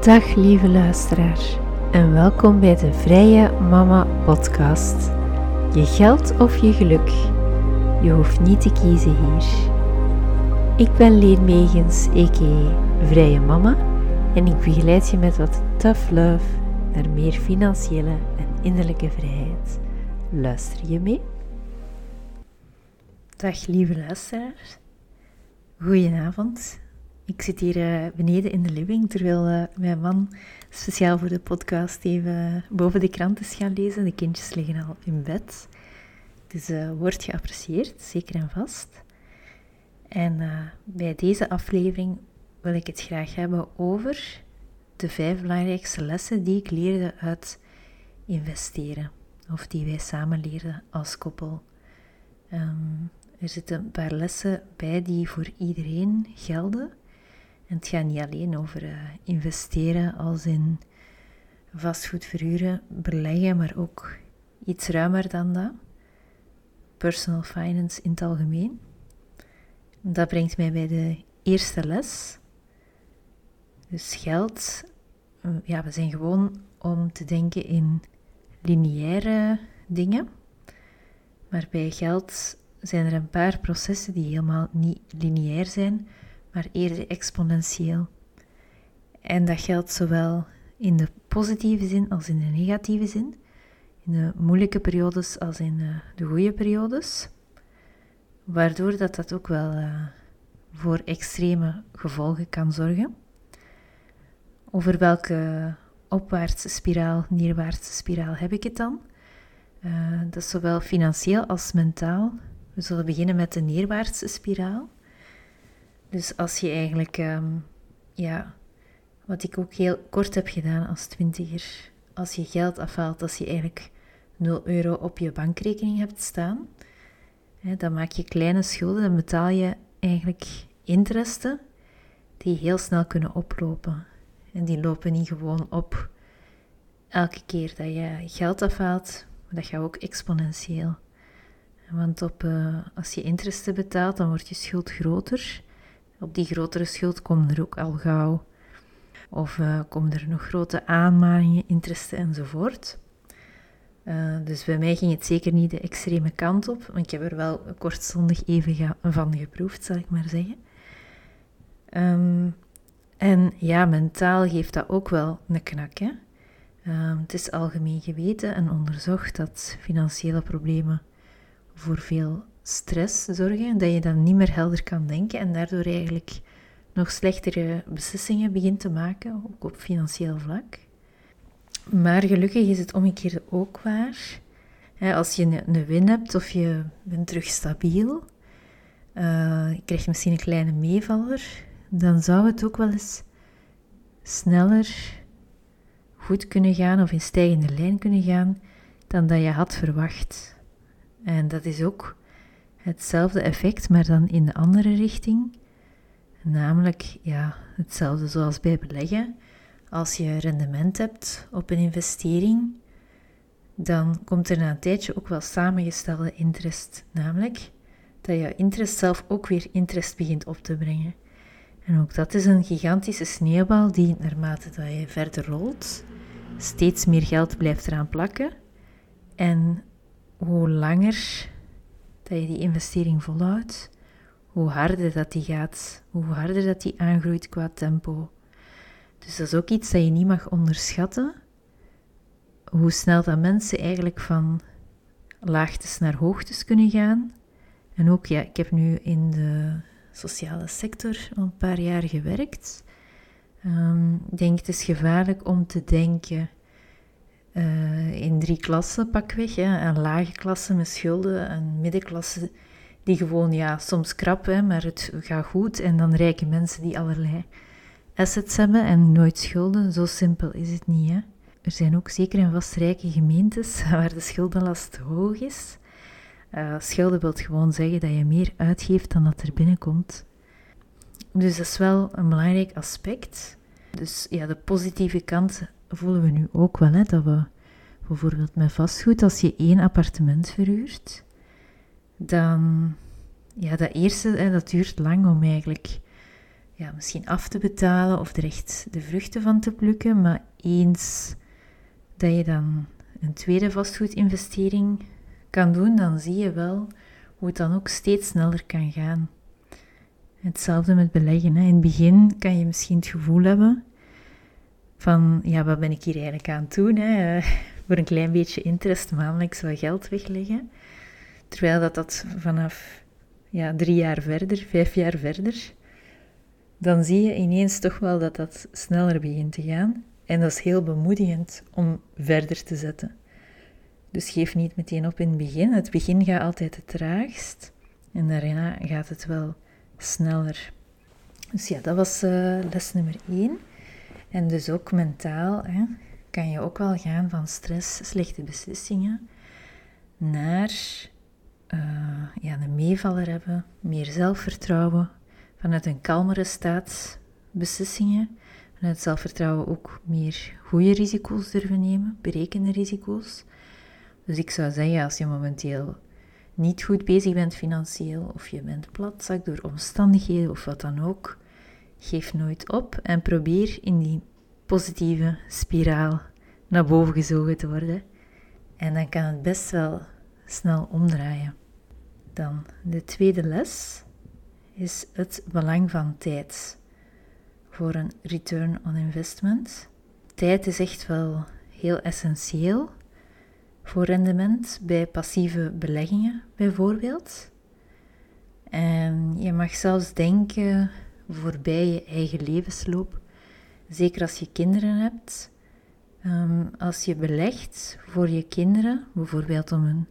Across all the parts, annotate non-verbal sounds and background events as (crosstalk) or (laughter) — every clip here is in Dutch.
Dag lieve luisteraar en welkom bij de Vrije Mama Podcast. Je geld of je geluk, je hoeft niet te kiezen hier. Ik ben Leen Megens. Vrije Mama en ik begeleid je met wat tough love naar meer financiële en innerlijke vrijheid. Luister je mee? Dag lieve luisteraars, goedenavond. Ik zit hier uh, beneden in de living terwijl uh, mijn man speciaal voor de podcast even boven de krant is gaan lezen. De kindjes liggen al in bed. Dus uh, wordt geapprecieerd, zeker en vast. En bij deze aflevering wil ik het graag hebben over de vijf belangrijkste lessen die ik leerde uit investeren. Of die wij samen leerden als koppel. Um, er zitten een paar lessen bij die voor iedereen gelden. En het gaat niet alleen over uh, investeren als in vastgoed verhuren, beleggen, maar ook iets ruimer dan dat. Personal finance in het algemeen. Dat brengt mij bij de eerste les. Dus geld, mm, ja, we zijn gewoon om te denken in lineaire dingen. Maar bij geld zijn er een paar processen die helemaal niet lineair zijn, maar eerder exponentieel. En dat geldt zowel in de positieve zin als in de negatieve zin, in de moeilijke periodes als in de, de goede periodes, waardoor dat, dat ook wel uh, voor extreme gevolgen kan zorgen. Over welke opwaartse spiraal, neerwaartse spiraal heb ik het dan? Uh, dat is zowel financieel als mentaal. We zullen beginnen met de neerwaartse spiraal. Dus als je eigenlijk, ehm, ja, wat ik ook heel kort heb gedaan als twintiger, als je geld afhaalt, als je eigenlijk 0 euro op je bankrekening hebt staan, hè, dan maak je kleine schulden, dan betaal je eigenlijk interesten die heel snel kunnen oplopen. En die lopen niet gewoon op elke keer dat je geld afhaalt, maar dat gaat ook exponentieel. Want op, uh, als je interesten betaalt, dan wordt je schuld groter. Op die grotere schuld komen er ook al gauw. Of uh, komen er nog grote aanmaningen, interesten enzovoort. Uh, dus bij mij ging het zeker niet de extreme kant op. Want ik heb er wel kortstondig even van geproefd, zal ik maar zeggen. Um, en ja, mentaal geeft dat ook wel een knak. Hè? Um, het is algemeen geweten en onderzocht dat financiële problemen voor veel stress zorgen, dat je dan niet meer helder kan denken en daardoor eigenlijk nog slechtere beslissingen begint te maken, ook op financieel vlak. Maar gelukkig is het omgekeerde ook waar. Als je een win hebt of je bent terug stabiel, uh, je krijgt misschien een kleine meevaller, dan zou het ook wel eens sneller goed kunnen gaan of in stijgende lijn kunnen gaan dan dat je had verwacht. En dat is ook hetzelfde effect, maar dan in de andere richting. Namelijk ja, hetzelfde zoals bij beleggen. Als je rendement hebt op een investering, dan komt er na een tijdje ook wel samengestelde interest. Namelijk dat je interest zelf ook weer interest begint op te brengen. En ook dat is een gigantische sneeuwbal die naarmate dat je verder rolt, steeds meer geld blijft eraan plakken. En hoe langer dat je die investering volhoudt, hoe harder dat die gaat, hoe harder dat die aangroeit qua tempo. Dus dat is ook iets dat je niet mag onderschatten, hoe snel dat mensen eigenlijk van laagtes naar hoogtes kunnen gaan. En ook, ja, ik heb nu in de sociale sector al een paar jaar gewerkt. Um, ik denk het is gevaarlijk om te denken uh, in drie klassen pakweg. Hè. Een lage klasse met schulden, een middenklasse die gewoon ja, soms krap, hè, maar het gaat goed. En dan rijke mensen die allerlei assets hebben en nooit schulden. Zo simpel is het niet. Hè. Er zijn ook zeker en vast rijke gemeentes (laughs) waar de schuldenlast hoog is. Uh, schulden wil gewoon zeggen dat je meer uitgeeft dan dat er binnenkomt. Dus dat is wel een belangrijk aspect. Dus ja, de positieve kant voelen we nu ook wel, hè, dat we bijvoorbeeld met vastgoed, als je één appartement verhuurt, dan, ja, dat eerste, hè, dat duurt lang om eigenlijk ja, misschien af te betalen of er echt de vruchten van te plukken. Maar eens dat je dan een tweede vastgoedinvestering kan doen, dan zie je wel hoe het dan ook steeds sneller kan gaan. Hetzelfde met beleggen. Hè. In het begin kan je misschien het gevoel hebben van, ja, wat ben ik hier eigenlijk aan het doen? Hè? (laughs) Voor een klein beetje interest maandelijks wat geld wegleggen. Terwijl dat, dat vanaf ja, drie jaar verder, vijf jaar verder, dan zie je ineens toch wel dat dat sneller begint te gaan. En dat is heel bemoedigend om verder te zetten. Dus geef niet meteen op in het begin. Het begin gaat altijd het traagst. En daarna gaat het wel sneller. Dus ja, dat was uh, les nummer 1. En dus ook mentaal hè, kan je ook wel gaan van stress, slechte beslissingen, naar uh, ja, een meevaller hebben, meer zelfvertrouwen, vanuit een kalmere staat beslissingen, vanuit zelfvertrouwen ook meer goede risico's durven nemen, berekende risico's. Dus ik zou zeggen, als je momenteel niet goed bezig bent financieel, of je bent platzak door omstandigheden of wat dan ook, geef nooit op en probeer in die positieve spiraal naar boven gezogen te worden. En dan kan het best wel snel omdraaien. Dan de tweede les is het belang van tijd voor een return on investment. Tijd is echt wel heel essentieel voor rendement bij passieve beleggingen bijvoorbeeld. En je mag zelfs denken voorbij je eigen levensloop, zeker als je kinderen hebt. Ehm, als je belegt voor je kinderen, bijvoorbeeld om een,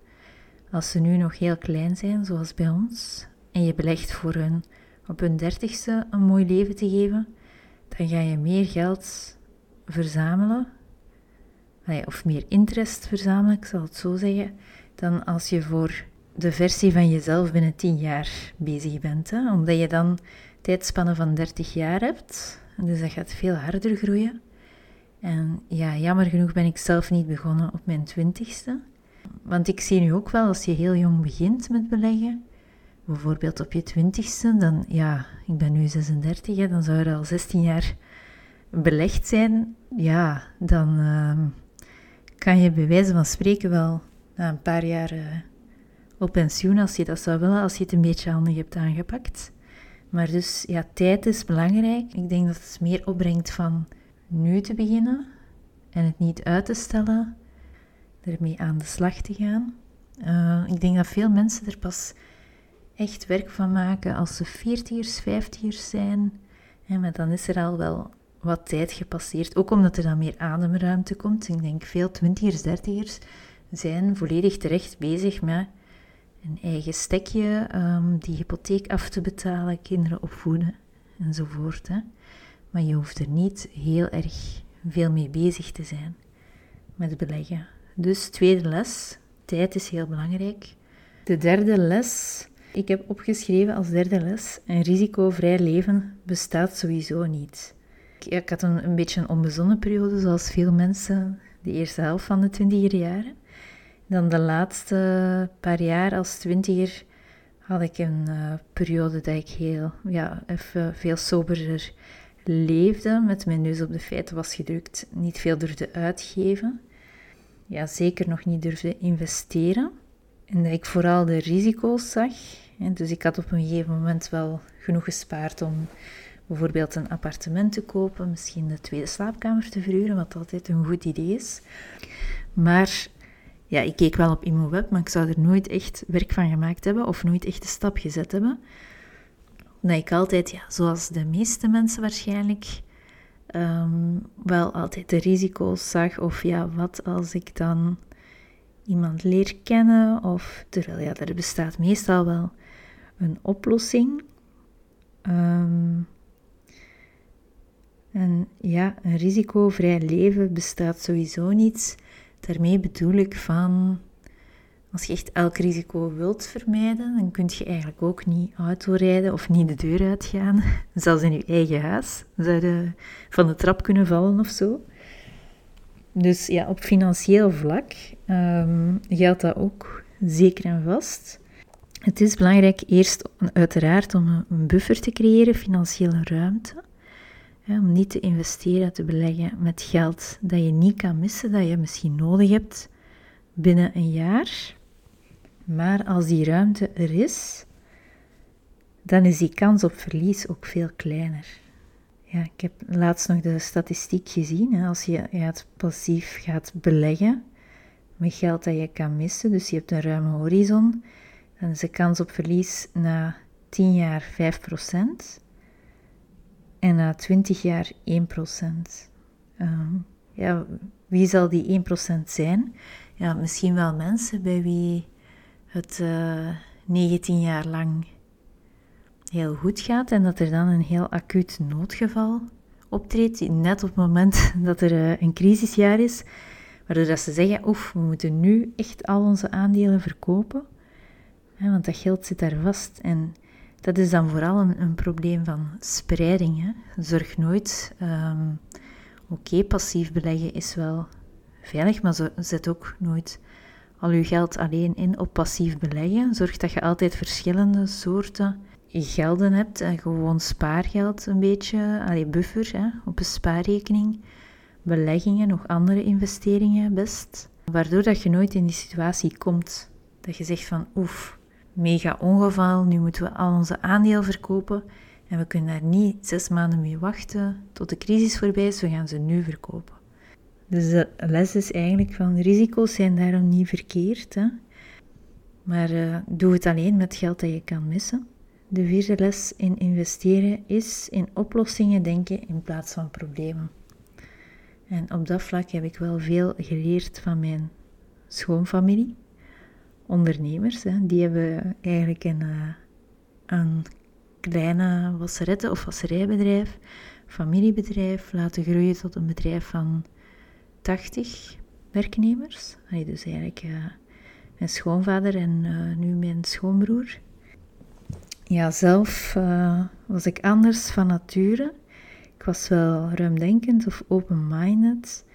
als ze nu nog heel klein zijn, zoals bij ons, en je belegt voor hun op hun dertigste een mooi leven te geven, dan ga je meer geld verzamelen of meer interest verzamelen, ik zal het zo zeggen, dan als je voor de versie van jezelf binnen 10 jaar bezig bent. Hè? Omdat je dan tijdspannen van 30 jaar hebt, dus dat gaat veel harder groeien. En ja, jammer genoeg ben ik zelf niet begonnen op mijn twintigste. Want ik zie nu ook wel, als je heel jong begint met beleggen, bijvoorbeeld op je twintigste, dan ja, ik ben nu 36, hè, dan zou er al 16 jaar belegd zijn. Ja, dan, ehm, kan je bij wijze van spreken wel na een paar jaar uh, op pensioen, als je dat zou willen, als je het een beetje handig hebt aangepakt. Maar dus ja, tijd is belangrijk. Ik denk dat het meer opbrengt van nu te beginnen en het niet uit te stellen, ermee aan de slag te gaan. Uh, ik denk dat veel mensen er pas echt werk van maken als ze 40ers, 50ers zijn. En maar dan is er al wel wat tijd gepasseerd. Ook omdat er dan meer ademruimte komt. Ik denk veel twintigers, dertigers zijn volledig terecht bezig met een eigen stekje, um, die hypotheek af te betalen, kinderen opvoeden enzovoort. Hè. Maar je hoeft er niet heel erg veel mee bezig te zijn met beleggen. Dus tweede les, tijd is heel belangrijk. De derde les, ik heb opgeschreven als derde les, een risicovrij leven bestaat sowieso niet. Ik had een, een beetje een onbezonnen periode, zoals veel mensen, de eerste helft van de twintiger jaren. Dan de laatste paar jaar als twintiger had ik een uh, periode dat ik heel, ja, even veel soberder leefde, met mijn neus op de feiten was gedrukt, niet veel durfde uitgeven. Ja, zeker nog niet durfde investeren. En dat ik vooral de risico's zag. En dus ik had op een gegeven moment wel genoeg gespaard om bijvoorbeeld een appartement te kopen, misschien de tweede slaapkamer te verhuren, wat altijd een goed idee is. Maar ja, ik keek wel op ImmoWeb, maar ik zou er nooit echt werk van gemaakt hebben of nooit echt de stap gezet hebben. Dat ik altijd, ja, zoals de meeste mensen waarschijnlijk, ehm, wel altijd de risico's zag. Of ja, wat als ik dan iemand leer kennen? Of terwijl ja, er bestaat meestal wel een oplossing. Um, en ja, een risicovrij leven bestaat sowieso niet. Daarmee bedoel ik van, als je echt elk risico wilt vermijden, dan kun je eigenlijk ook niet autorijden of niet de deur uitgaan. (laughs) Zelfs in je eigen huis. Zou je van de trap kunnen vallen of zo. Dus ja, op financieel vlak um, geldt dat ook zeker en vast. Het is belangrijk eerst uiteraard om een buffer te creëren, financiële ruimte. Om niet te investeren, te beleggen met geld dat je niet kan missen, dat je misschien nodig hebt binnen een jaar. Maar als die ruimte er is, dan is die kans op verlies ook veel kleiner. Ja, ik heb laatst nog de statistiek gezien. Hè. Als je het passief gaat beleggen met geld dat je kan missen, dus je hebt een ruime horizon, dan is de kans op verlies na 10 jaar 5% en na 20 jaar 1%. Um, ehm, ja, wie zal die 1% zijn? Ja, misschien wel mensen bij wie het uh, eh, 19 jaar lang heel goed gaat en dat er dan een heel acuut noodgeval optreedt, net op het moment (laughs) dat er uh, een crisisjaar is, waardoor dat ze zeggen, oef, we moeten nu echt al onze aandelen verkopen, hè, want dat geld zit daar vast. En dat is dan vooral een, een probleem van spreiding. Hè. Zorg nooit, um, oké, passief beleggen is wel veilig, maar zet ook nooit al je geld alleen in op passief beleggen. Zorg dat je altijd verschillende soorten gelden hebt, en gewoon spaargeld een beetje, allee, buffer hè, op een spaarrekening, beleggingen, nog andere investeringen best. Waardoor dat je nooit in die situatie komt dat je zegt van oef, mega ongeval, nu moeten we al onze aandelen verkopen en we kunnen daar niet zes maanden mee wachten tot de crisis voorbij is, we gaan ze nu verkopen. Dus de les is eigenlijk van risico's zijn daarom niet verkeerd, hè? maar uh, doe het alleen met geld dat je kan missen. De vierde les in investeren is in oplossingen denken in plaats van problemen. En op dat vlak heb ik wel veel geleerd van mijn schoonfamilie, ondernemers. Hè. Die hebben eigenlijk een, uh, een kleine wasserette of wasserijbedrijf, familiebedrijf, laten groeien tot een bedrijf van 80 werknemers. dus eigenlijk uh, mijn schoonvader en uh, nu mijn schoonbroer. Ja, zelf was ik anders van nature. Ik was wel ruimdenkend of open-minded,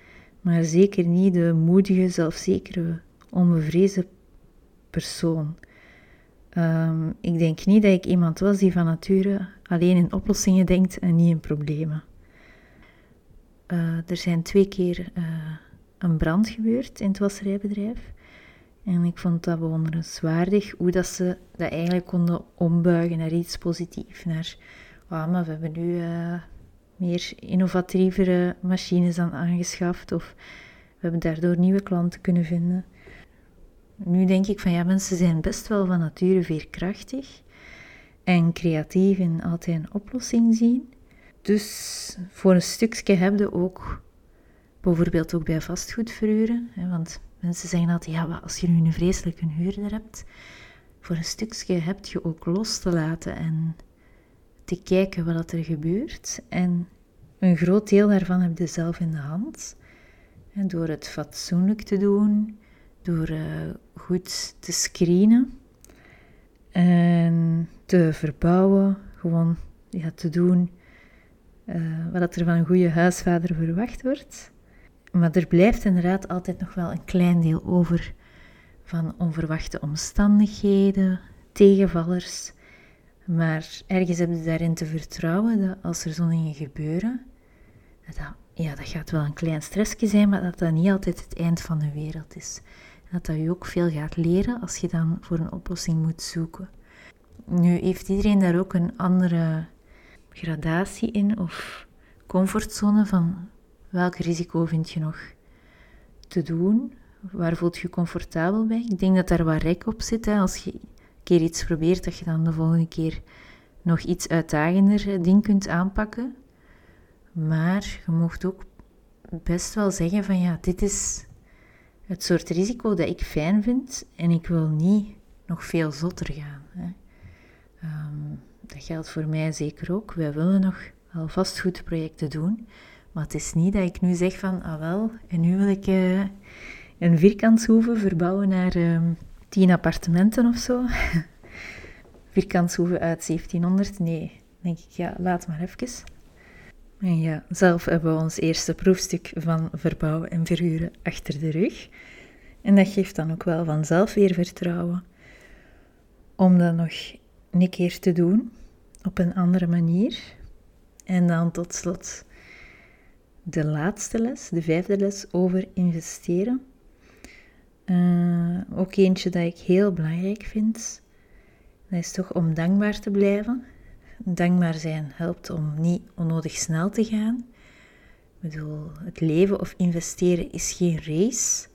maar zeker niet de moedige, zelfzekere, onbevrezen persoon. Um, ik denk niet dat ik iemand was die van nature alleen in oplossingen denkt en niet in problemen. Uh, er zijn twee keer uh, een brand gebeurd in het wasserijbedrijf. En ik vond dat bewonderenswaardig hoe dat ze dat eigenlijk konden ombuigen naar iets positiefs. Naar, oh, maar we hebben nu uh, meer innovatievere machines dan aangeschaft of we hebben daardoor nieuwe klanten kunnen vinden. Nu denk ik van ja, mensen zijn best wel van nature veerkrachtig en creatief en altijd een oplossing zien. Dus voor een stukje heb je ook bijvoorbeeld ook bij vastgoedverhuren, hè, want Mensen zeggen altijd, ja, als je nu een vreselijke huurder hebt, voor een stukje heb je ook los te laten en te kijken wat er gebeurt. En een groot deel daarvan heb je zelf in de hand. En door het fatsoenlijk te doen, door uh, goed te screenen en te verbouwen, gewoon ja, te doen uh, wat er van een goede huisvader verwacht wordt. Maar er blijft inderdaad altijd nog wel een klein deel over van onverwachte omstandigheden, tegenvallers. Maar ergens hebben ze daarin te vertrouwen dat als er zo'n dingen gebeuren, dat, ja, dat gaat wel een klein stressje zijn, maar dat dat niet altijd het eind van de wereld is. dat dat je ook veel gaat leren als je dan voor een oplossing moet zoeken. Nu heeft iedereen daar ook een andere gradatie in of comfortzone van Welk risico vind je nog te doen? Waar voelt je je comfortabel bij? Ik denk dat daar wat rek op zit. Hè? Als je een keer iets probeert, dat je dan de volgende keer nog iets uitdagender eh, ding kunt aanpakken. Maar je mocht ook best wel zeggen van ja, dit is het soort risico dat ik fijn vind en ik wil niet nog veel zotter gaan. Hè. Um, dat geldt voor mij zeker ook. Wij willen nog wel vastgoedprojecten doen, maar het is niet dat ik nu zeg van, ah wel, en nu wil ik uh, een vierkantshoeve verbouwen naar uh, tien appartementen of zo. (laughs) vierkantshoeve uit 1700, nee. denk ik, ja, laat maar even. En ja, zelf hebben we ons eerste proefstuk van verbouwen en verhuren achter de rug. En dat geeft dan ook wel vanzelf weer vertrouwen. om dat nog een keer te doen op een andere manier. En dan tot slot de laatste les, de vijfde les over investeren. Uh, ook eentje dat ik heel belangrijk vind. Dat is toch om dankbaar te blijven. Dankbaar zijn helpt om niet onnodig snel te gaan. Ik bedoel, het leven of investeren is geen race,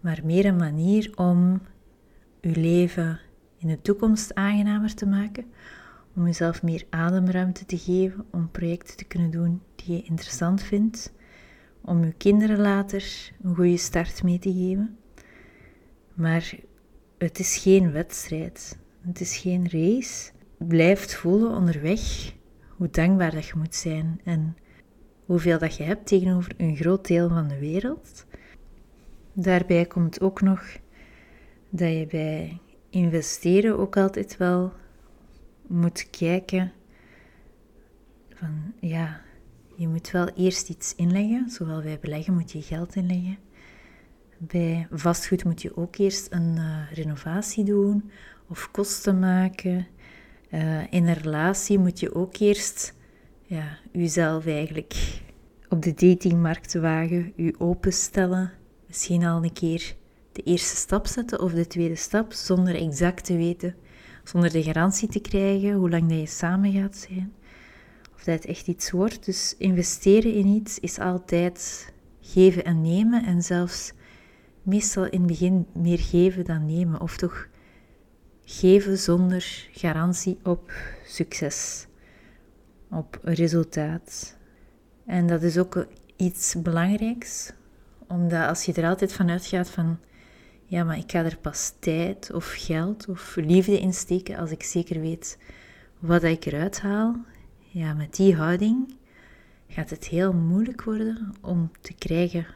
maar meer een manier om uw leven in de toekomst aangenamer te maken, om jezelf meer ademruimte te geven, om projecten te kunnen doen die je interessant vindt, om je kinderen later een goede start mee te geven. Maar het is geen wedstrijd, het is geen race. Blijf voelen onderweg hoe dankbaar dat je moet zijn en hoeveel dat je hebt tegenover een groot deel van de wereld. Daarbij komt ook nog dat je bij investeren ook altijd wel moet kijken van ja, je moet wel eerst iets inleggen. Zowel bij beleggen moet je geld inleggen. Bij vastgoed moet je ook eerst een uh, renovatie doen of kosten maken. Uh, in een relatie moet je ook eerst ja, jezelf eigenlijk op de datingmarkt wagen, je openstellen. Misschien al een keer de eerste stap zetten of de tweede stap zonder exact te weten, zonder de garantie te krijgen hoe lang dat je samen gaat zijn. Of dat het echt iets wordt. Dus investeren in iets is altijd geven en nemen en zelfs meestal in het begin meer geven dan nemen. Of toch geven zonder garantie op succes, op resultaat. En dat is ook iets belangrijks, omdat als je er altijd van uitgaat van, ja, maar ik ga er pas tijd of geld of liefde in steken als ik zeker weet wat ik eruit haal, ja, met die houding gaat het heel moeilijk worden om te krijgen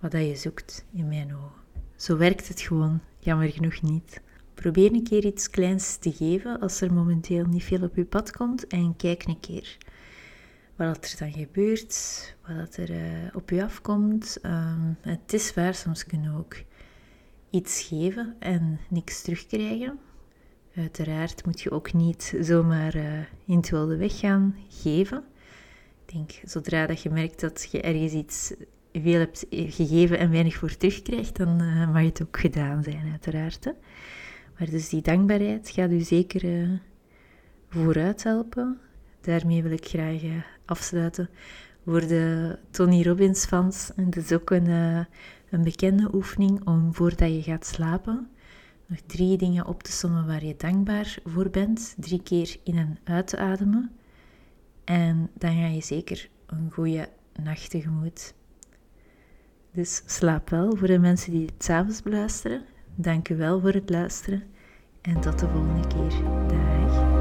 wat je zoekt in mijn ogen. Zo werkt het gewoon, jammer genoeg niet. Probeer een keer iets kleins te geven als er momenteel niet veel op je pad komt en kijk een keer wat er dan gebeurt, wat er uh, op je afkomt. Um, het is waar, soms kunnen we ook iets geven en niks terugkrijgen. Uiteraard moet je ook niet zomaar uh, in het wilde weg gaan geven. Ik denk, zodra dat je merkt dat je ergens iets veel hebt gegeven en weinig voor terugkrijgt, dan uh, mag het ook gedaan zijn, uiteraard. Maar dus die dankbaarheid gaat u zeker uh, vooruit helpen. Daarmee wil ik graag afsluiten voor de Tony Robbins fans. En het is ook een, een bekende oefening om voordat je gaat slapen nog drie dingen op te sommen waar je dankbaar voor bent. Drie keer in en uit te ademen. En dan ga je zeker een goede nacht tegemoet. Dus slaap wel voor de mensen die het s'avonds beluisteren. Dank u wel voor het luisteren. En tot de volgende keer. Dag.